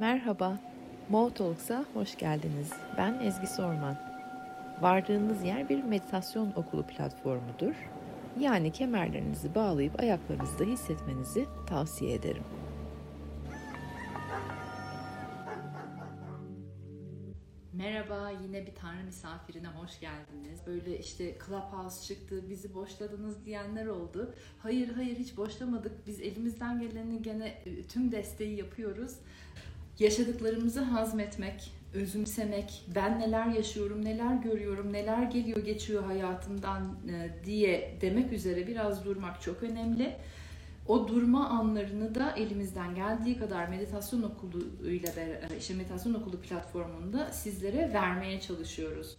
Merhaba, Mo Talks'a hoş geldiniz. Ben Ezgi Sorman. Vardığınız yer bir meditasyon okulu platformudur. Yani kemerlerinizi bağlayıp ayaklarınızda hissetmenizi tavsiye ederim. Merhaba, yine bir tanrı misafirine hoş geldiniz. Böyle işte Clubhouse çıktı, bizi boşladınız diyenler oldu. Hayır hayır hiç boşlamadık. Biz elimizden geleni gene e, tüm desteği yapıyoruz. Yaşadıklarımızı hazmetmek, özümsemek, ben neler yaşıyorum, neler görüyorum, neler geliyor geçiyor hayatımdan e, diye demek üzere biraz durmak çok önemli. O durma anlarını da elimizden geldiği kadar meditasyon okulu ile işte meditasyon okulu platformunda sizlere vermeye çalışıyoruz.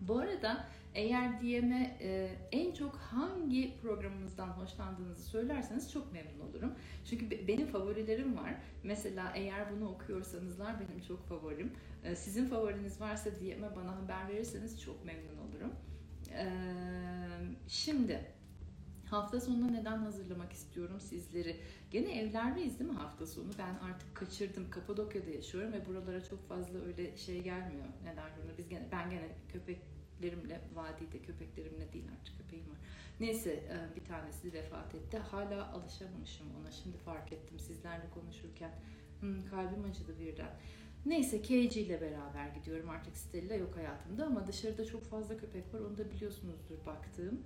Bu arada eğer DM'e e, en çok hangi programımızdan hoşlandığınızı söylerseniz çok memnun olurum. Çünkü benim favorilerim var. Mesela eğer bunu okuyorsanızlar benim çok favorim. E, sizin favoriniz varsa DM'e bana haber verirseniz çok memnun olurum. E, şimdi Hafta sonuna neden hazırlamak istiyorum sizleri? Gene evlerdeyiz değil mi hafta sonu? Ben artık kaçırdım. Kapadokya'da yaşıyorum ve buralara çok fazla öyle şey gelmiyor. Neden bunu? Biz gene ben gene köpeklerimle vadide köpeklerimle değil artık köpeğim var. Neyse e, bir tanesi vefat etti. Hala alışamamışım ona. Şimdi fark ettim sizlerle konuşurken. Hmm, kalbim acıdı birden. Neyse KG ile beraber gidiyorum. Artık Stella yok hayatımda ama dışarıda çok fazla köpek var. Onu da biliyorsunuzdur baktığım.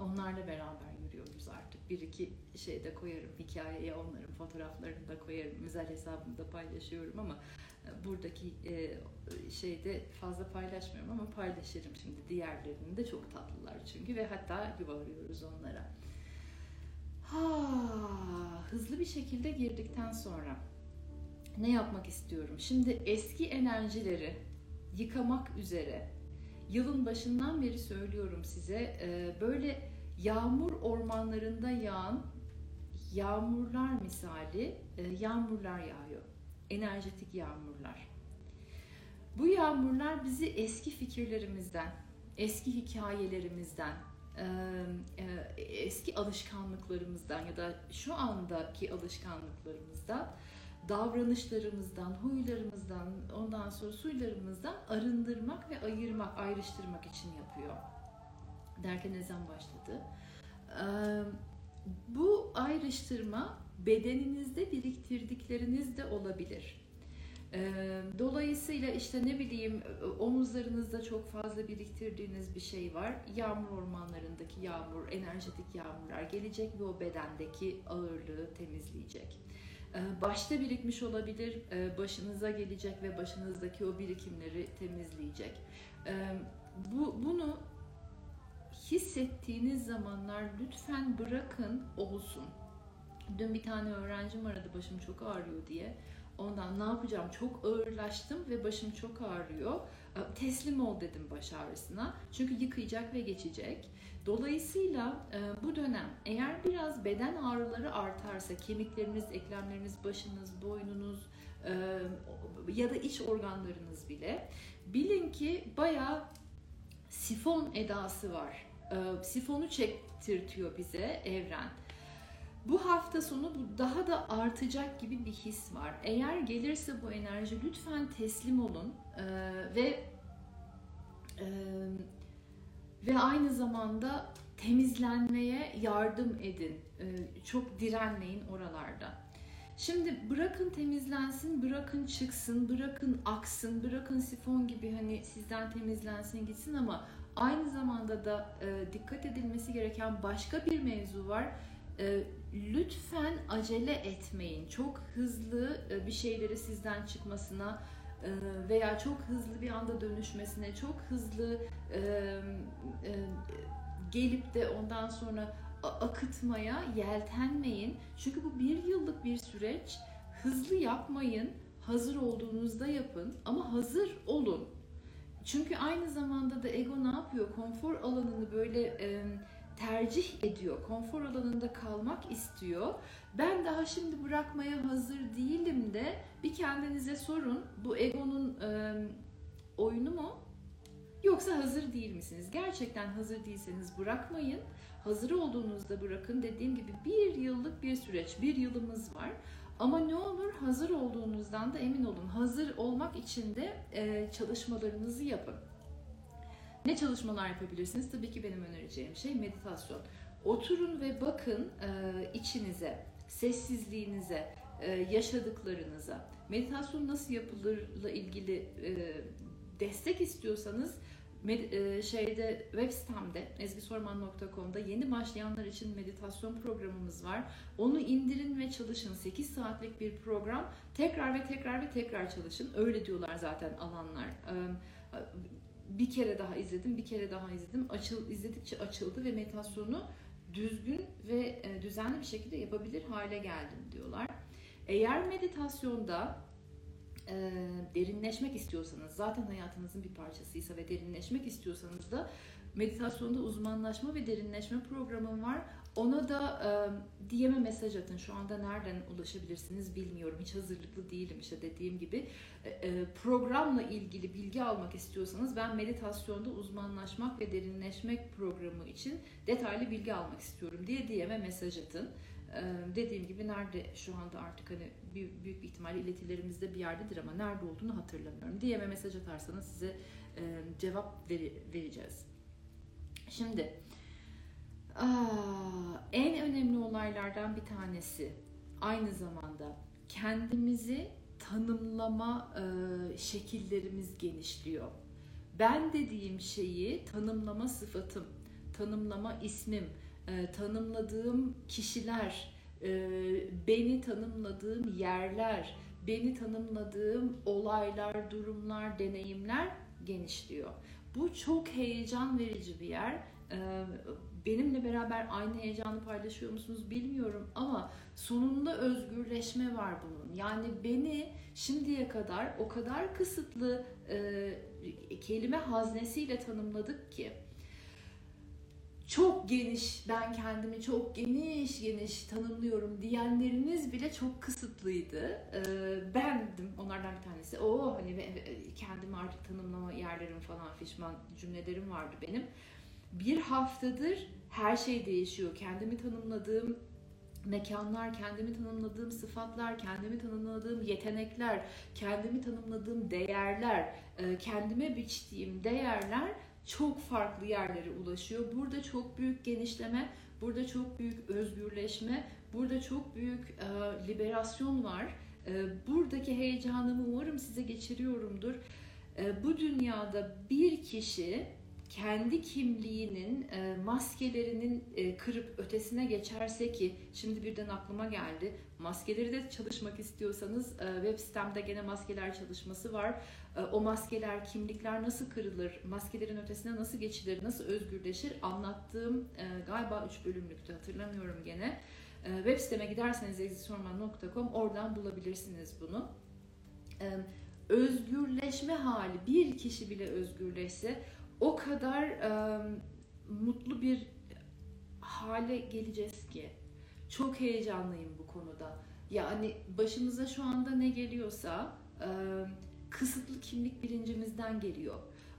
Onlarla beraber yürüyoruz artık. Bir iki şey de koyarım hikayeye onların fotoğraflarını da koyarım. Özel hesabımda paylaşıyorum ama buradaki e, şeyde fazla paylaşmıyorum ama paylaşırım şimdi diğerlerini de çok tatlılar çünkü ve hatta yuva arıyoruz onlara. Ha, hızlı bir şekilde girdikten sonra ne yapmak istiyorum? Şimdi eski enerjileri yıkamak üzere yılın başından beri söylüyorum size e, böyle yağmur ormanlarında yağan yağmurlar misali e, yağmurlar yağıyor. Enerjetik yağmurlar. Bu yağmurlar bizi eski fikirlerimizden, eski hikayelerimizden, e, eski alışkanlıklarımızdan ya da şu andaki alışkanlıklarımızdan davranışlarımızdan, huylarımızdan, ondan sonra suylarımızdan arındırmak ve ayırmak, ayrıştırmak için yapıyor. Derken ezan başladı. Bu ayrıştırma bedeninizde biriktirdikleriniz de olabilir. Dolayısıyla işte ne bileyim omuzlarınızda çok fazla biriktirdiğiniz bir şey var. Yağmur ormanlarındaki yağmur, enerjetik yağmurlar gelecek ve o bedendeki ağırlığı temizleyecek. Ee, başta birikmiş olabilir, e, başınıza gelecek ve başınızdaki o birikimleri temizleyecek. Ee, bu bunu hissettiğiniz zamanlar lütfen bırakın olsun. Dün bir tane öğrencim aradı başım çok ağrıyor diye. Ondan ne yapacağım? Çok ağırlaştım ve başım çok ağrıyor. Ee, teslim ol dedim baş ağrısına. Çünkü yıkayacak ve geçecek. Dolayısıyla e, bu dönem eğer biraz beden ağrıları artarsa kemikleriniz, eklemleriniz, başınız, boynunuz e, ya da iç organlarınız bile bilin ki bayağı sifon edası var. E, sifonu çektirtiyor bize evren. Bu hafta sonu bu daha da artacak gibi bir his var. Eğer gelirse bu enerji lütfen teslim olun ee, ve e, ve aynı zamanda temizlenmeye yardım edin. Ee, çok direnmeyin oralarda. Şimdi bırakın temizlensin, bırakın çıksın, bırakın aksın, bırakın sifon gibi hani sizden temizlensin gitsin ama aynı zamanda da e, dikkat edilmesi gereken başka bir mevzu var. E, lütfen acele etmeyin. Çok hızlı e, bir şeyleri sizden çıkmasına e, veya çok hızlı bir anda dönüşmesine, çok hızlı e, gelip de ondan sonra akıtmaya yeltenmeyin. Çünkü bu bir yıllık bir süreç. Hızlı yapmayın. Hazır olduğunuzda yapın ama hazır olun. Çünkü aynı zamanda da ego ne yapıyor? Konfor alanını böyle tercih ediyor. Konfor alanında kalmak istiyor. Ben daha şimdi bırakmaya hazır değilim de bir kendinize sorun. Bu egonun e, oyunu mu? Yoksa hazır değil misiniz? Gerçekten hazır değilseniz bırakmayın. Hazır olduğunuzda bırakın. Dediğim gibi bir yıllık bir süreç, bir yılımız var. Ama ne olur hazır olduğunuzdan da emin olun. Hazır olmak için de e, çalışmalarınızı yapın. Ne çalışmalar yapabilirsiniz? Tabii ki benim önereceğim şey meditasyon. Oturun ve bakın e, içinize, sessizliğinize, e, yaşadıklarınıza. Meditasyon nasıl yapılırla ilgili e, destek istiyorsanız med- e, şeyde web sitemde ezgisorman.com'da yeni başlayanlar için meditasyon programımız var. Onu indirin ve çalışın. 8 saatlik bir program. Tekrar ve tekrar ve tekrar çalışın. Öyle diyorlar zaten alanlar. E, bir kere daha izledim, bir kere daha izledim. Açıl, izledikçe açıldı ve meditasyonu düzgün ve e, düzenli bir şekilde yapabilir hale geldim diyorlar. Eğer meditasyonda e, derinleşmek istiyorsanız, zaten hayatınızın bir parçasıysa ve derinleşmek istiyorsanız da meditasyonda uzmanlaşma ve derinleşme programım var. Ona da e, DM'e mesaj atın. Şu anda nereden ulaşabilirsiniz bilmiyorum. Hiç hazırlıklı değilim işte dediğim gibi. E, e, programla ilgili bilgi almak istiyorsanız ben meditasyonda uzmanlaşmak ve derinleşmek programı için detaylı bilgi almak istiyorum diye DM'e mesaj atın. E, dediğim gibi nerede şu anda artık hani büyük, büyük bir ihtimalle iletilerimizde bir yerdedir ama nerede olduğunu hatırlamıyorum. DM'e mesaj atarsanız size e, cevap veri, vereceğiz. Şimdi Aa, en önemli olaylardan bir tanesi aynı zamanda kendimizi tanımlama e, şekillerimiz genişliyor. Ben dediğim şeyi tanımlama sıfatım, tanımlama ismim, e, tanımladığım kişiler, e, beni tanımladığım yerler, beni tanımladığım olaylar, durumlar, deneyimler genişliyor. Bu çok heyecan verici bir yer. E, benimle beraber aynı heyecanı paylaşıyor musunuz bilmiyorum ama sonunda özgürleşme var bunun. Yani beni şimdiye kadar o kadar kısıtlı e, kelime haznesiyle tanımladık ki çok geniş, ben kendimi çok geniş geniş tanımlıyorum diyenleriniz bile çok kısıtlıydı. Ee, bendim onlardan bir tanesi. O hani kendimi artık tanımlama yerlerim falan fişman cümlelerim vardı benim bir haftadır her şey değişiyor. Kendimi tanımladığım mekanlar, kendimi tanımladığım sıfatlar, kendimi tanımladığım yetenekler, kendimi tanımladığım değerler, e, kendime biçtiğim değerler çok farklı yerlere ulaşıyor. Burada çok büyük genişleme, burada çok büyük özgürleşme, burada çok büyük e, liberasyon var. E, buradaki heyecanımı umarım size geçiriyorumdur. Bu dünyada bir kişi kendi kimliğinin e, maskelerinin e, kırıp ötesine geçerse ki şimdi birden aklıma geldi. Maskeleri de çalışmak istiyorsanız e, web sitemde gene maskeler çalışması var. O maskeler, kimlikler nasıl kırılır, maskelerin ötesine nasıl geçilir, nasıl özgürleşir anlattığım galiba 3 bölümlüktü hatırlamıyorum gene. Web siteme giderseniz exitsorman.com oradan bulabilirsiniz bunu. Özgürleşme hali bir kişi bile özgürleşse o kadar e, mutlu bir hale geleceğiz ki. Çok heyecanlıyım bu konuda. Yani başımıza şu anda ne geliyorsa e, kısıtlı kimlik bilincimizden geliyor.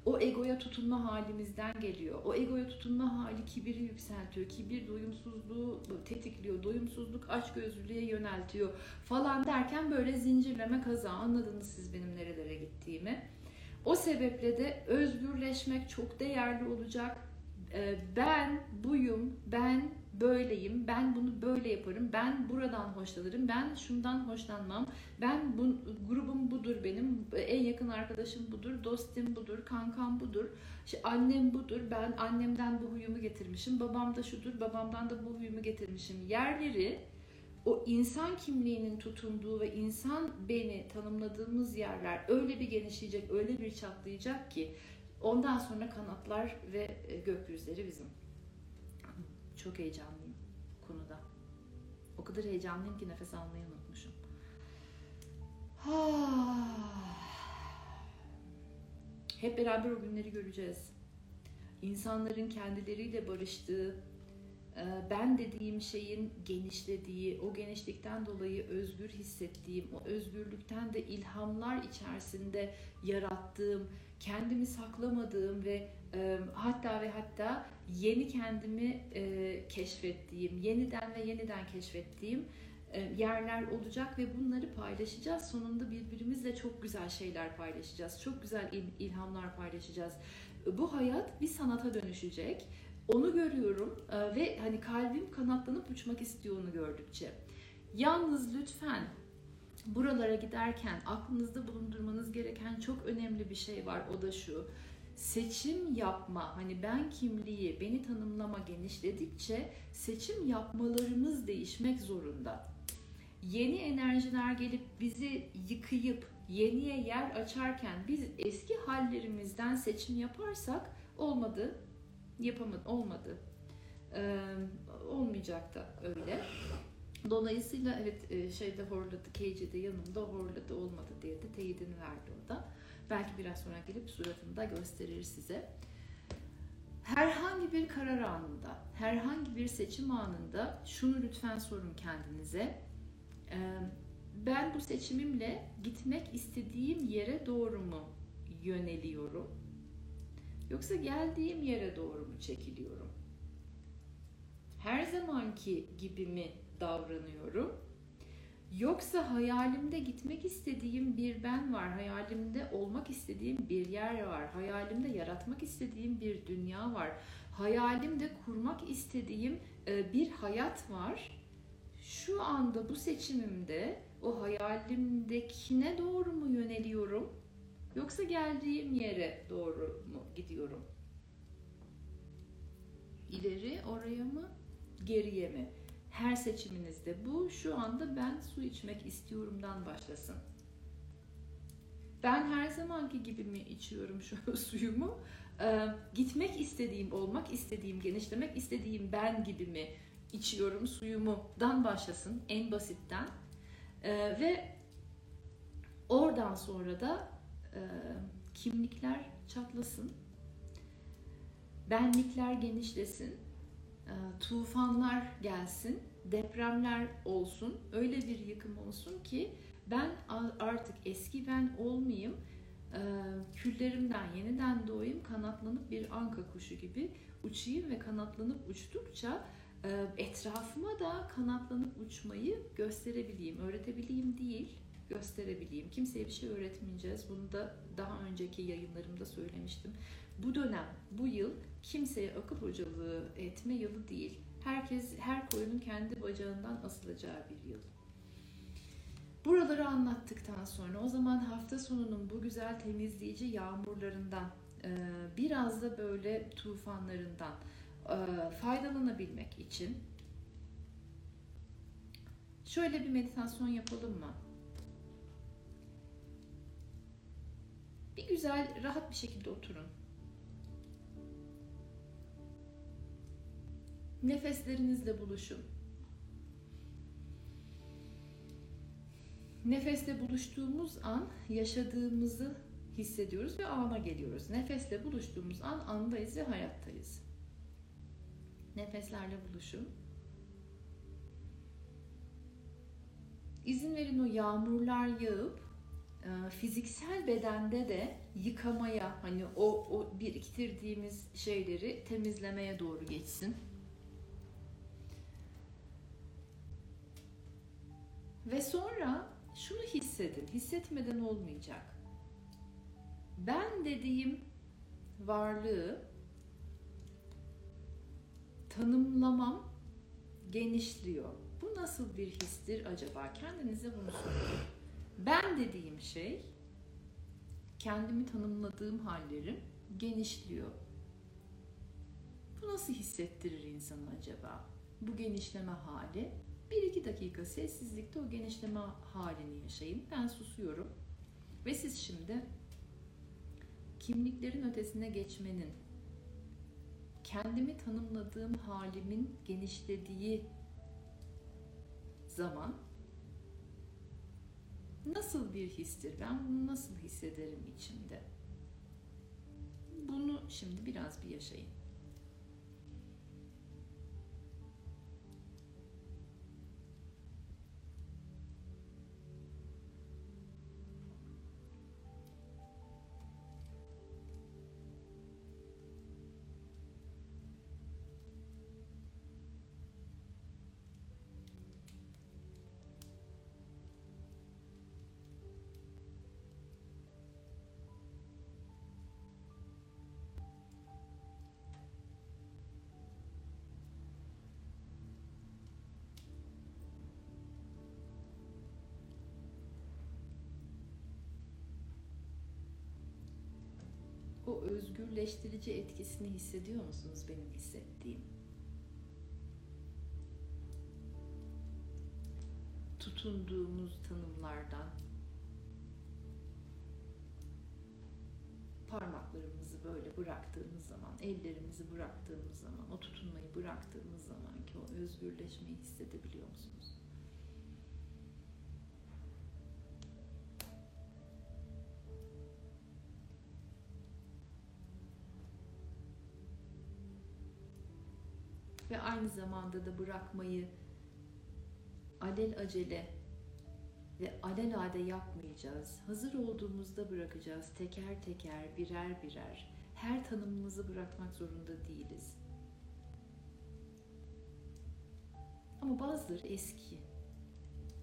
O egoya tutunma halimizden geliyor. O egoya tutunma hali kibiri yükseltiyor. Kibir doyumsuzluğu tetikliyor. Doyumsuzluk açgözlülüğe yöneltiyor falan derken böyle zincirleme kaza. Anladınız siz benim nerelere gittiğimi. O sebeple de özgürleşmek çok değerli olacak. Ee, ben buyum, ben böyleyim, ben bunu böyle yaparım, ben buradan hoşlanırım, ben şundan hoşlanmam, ben bu, grubum budur benim, en yakın arkadaşım budur, dostum budur, kankam budur, işte annem budur, ben annemden bu huyumu getirmişim, babam da şudur, babamdan da bu huyumu getirmişim yerleri o insan kimliğinin tutunduğu ve insan beni tanımladığımız yerler öyle bir genişleyecek, öyle bir çatlayacak ki ondan sonra kanatlar ve e, gökyüzleri bizim. Çok heyecanlıyım konuda. O kadar heyecanlıyım ki nefes almayı unutmuşum. Hep beraber o günleri göreceğiz. İnsanların kendileriyle barıştığı, ben dediğim şeyin genişlediği, o genişlikten dolayı özgür hissettiğim, o özgürlükten de ilhamlar içerisinde yarattığım, kendimi saklamadığım ve e, hatta ve hatta yeni kendimi e, keşfettiğim, yeniden ve yeniden keşfettiğim yerler olacak ve bunları paylaşacağız. Sonunda birbirimizle çok güzel şeyler paylaşacağız. Çok güzel ilhamlar paylaşacağız. Bu hayat bir sanata dönüşecek onu görüyorum e, ve hani kalbim kanatlanıp uçmak istiyor onu gördükçe. Yalnız lütfen buralara giderken aklınızda bulundurmanız gereken çok önemli bir şey var. O da şu. Seçim yapma, hani ben kimliği, beni tanımlama genişledikçe seçim yapmalarımız değişmek zorunda. Yeni enerjiler gelip bizi yıkayıp yeniye yer açarken biz eski hallerimizden seçim yaparsak olmadı yapamadı, olmadı. Ee, olmayacak da öyle. Dolayısıyla evet şeyde horladı, KC'de yanımda horladı olmadı diye de teyidini verdi o da. Belki biraz sonra gelip suratını da gösterir size. Herhangi bir karar anında, herhangi bir seçim anında şunu lütfen sorun kendinize. Ben bu seçimimle gitmek istediğim yere doğru mu yöneliyorum? Yoksa geldiğim yere doğru mu çekiliyorum? Her zamanki gibi mi davranıyorum? Yoksa hayalimde gitmek istediğim bir ben var, hayalimde olmak istediğim bir yer var, hayalimde yaratmak istediğim bir dünya var, hayalimde kurmak istediğim e, bir hayat var. Şu anda bu seçimimde o hayalimdekine doğru mu yöneliyorum? Yoksa geldiğim yere doğru mu gidiyorum? İleri oraya mı? Geriye mi? Her seçiminizde bu şu anda ben su içmek istiyorumdan başlasın. Ben her zamanki gibi mi içiyorum şu suyumu? Ee, gitmek istediğim, olmak istediğim, genişlemek istediğim ben gibi mi içiyorum suyumu dan başlasın en basitten. Ee, ve oradan sonra da e, kimlikler çatlasın, benlikler genişlesin, e, tufanlar gelsin, depremler olsun, öyle bir yıkım olsun ki ben artık eski ben olmayayım, e, küllerimden yeniden doğayım, kanatlanıp bir anka kuşu gibi uçayım ve kanatlanıp uçtukça etrafıma da kanatlanıp uçmayı gösterebileyim, öğretebileyim değil, gösterebileyim. Kimseye bir şey öğretmeyeceğiz. Bunu da daha önceki yayınlarımda söylemiştim. Bu dönem, bu yıl kimseye akıl hocalığı etme yılı değil. Herkes, her koyunun kendi bacağından asılacağı bir yıl. Buraları anlattıktan sonra o zaman hafta sonunun bu güzel temizleyici yağmurlarından, biraz da böyle tufanlarından faydalanabilmek için şöyle bir meditasyon yapalım mı? Bir güzel, rahat bir şekilde oturun. Nefeslerinizle buluşun. Nefesle buluştuğumuz an yaşadığımızı hissediyoruz ve ana geliyoruz. Nefesle buluştuğumuz an andayız ve hayattayız. Nefeslerle buluşun. İzin verin o yağmurlar yağıp e, fiziksel bedende de yıkamaya hani o, o biriktirdiğimiz şeyleri temizlemeye doğru geçsin. Ve sonra şunu hissedin. Hissetmeden olmayacak. Ben dediğim varlığı tanımlamam genişliyor. Bu nasıl bir histir acaba? Kendinize bunu sorun. Ben dediğim şey kendimi tanımladığım hallerim genişliyor. Bu nasıl hissettirir insanı acaba? Bu genişleme hali. Bir iki dakika sessizlikte o genişleme halini yaşayın. Ben susuyorum. Ve siz şimdi kimliklerin ötesine geçmenin, kendimi tanımladığım halimin genişlediği zaman nasıl bir histir? Ben bunu nasıl hissederim içimde? Bunu şimdi biraz bir yaşayın. Özgürleştirici etkisini hissediyor musunuz benim hissettiğim? Tutunduğumuz tanımlardan parmaklarımızı böyle bıraktığımız zaman, ellerimizi bıraktığımız zaman, o tutunmayı bıraktığımız zaman ki o özgürleşmeyi hissedebiliyor musunuz? Ve aynı zamanda da bırakmayı alel acele ve alelade yapmayacağız. Hazır olduğumuzda bırakacağız teker teker, birer birer. Her tanımımızı bırakmak zorunda değiliz. Ama bazıları eski.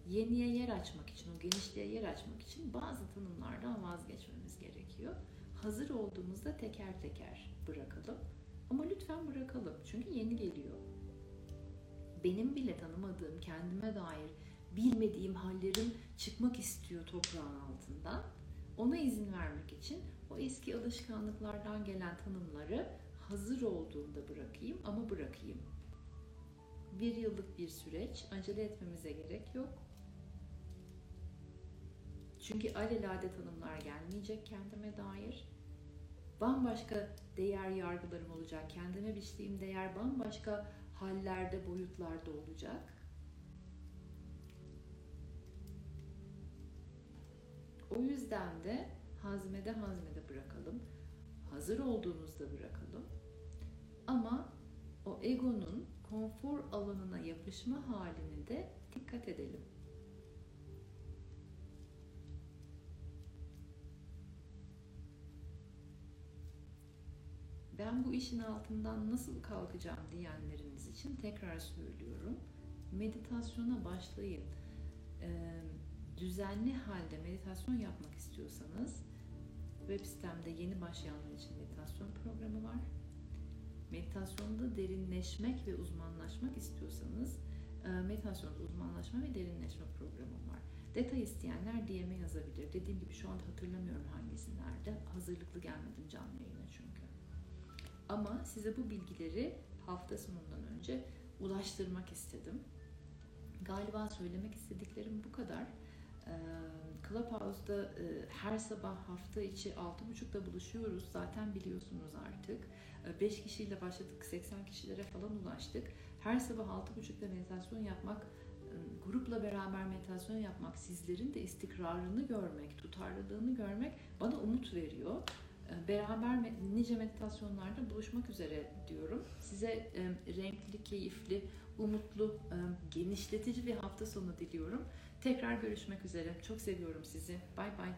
Yeniye yer açmak için, o genişliğe yer açmak için bazı tanımlardan vazgeçmemiz gerekiyor. Hazır olduğumuzda teker teker bırakalım. Ama lütfen bırakalım. Çünkü yeni geliyor. Benim bile tanımadığım, kendime dair bilmediğim hallerim çıkmak istiyor toprağın altından. Ona izin vermek için o eski alışkanlıklardan gelen tanımları hazır olduğunda bırakayım ama bırakayım. Bir yıllık bir süreç, acele etmemize gerek yok. Çünkü alelade tanımlar gelmeyecek kendime dair. Bambaşka değer yargılarım olacak. Kendime biçtiğim değer bambaşka hallerde, boyutlarda olacak. O yüzden de hazmede hazmede bırakalım. Hazır olduğumuzda bırakalım. Ama o egonun konfor alanına yapışma halini de dikkat edelim. Ben bu işin altından nasıl kalkacağım diyenleriniz için tekrar söylüyorum. Meditasyona başlayın. Ee, düzenli halde meditasyon yapmak istiyorsanız web sitemde yeni başlayanlar için meditasyon programı var. Meditasyonda derinleşmek ve uzmanlaşmak istiyorsanız e, meditasyonda uzmanlaşma ve derinleşme programım var. Detay isteyenler DM'e yazabilir. Dediğim gibi şu anda hatırlamıyorum hangisinlerde. Hazırlıklı gelmedim canlı yayına. Ama size bu bilgileri hafta sonundan önce ulaştırmak istedim. Galiba söylemek istediklerim bu kadar. Clubhouse'da her sabah hafta içi 6.30'da buluşuyoruz. Zaten biliyorsunuz artık. 5 kişiyle başladık, 80 kişilere falan ulaştık. Her sabah 6.30'da meditasyon yapmak, grupla beraber meditasyon yapmak, sizlerin de istikrarını görmek, tutarlılığını görmek bana umut veriyor. Beraber nice meditasyonlarda buluşmak üzere diyorum. Size renkli, keyifli, umutlu, genişletici bir hafta sonu diliyorum. Tekrar görüşmek üzere. Çok seviyorum sizi. Bay bay.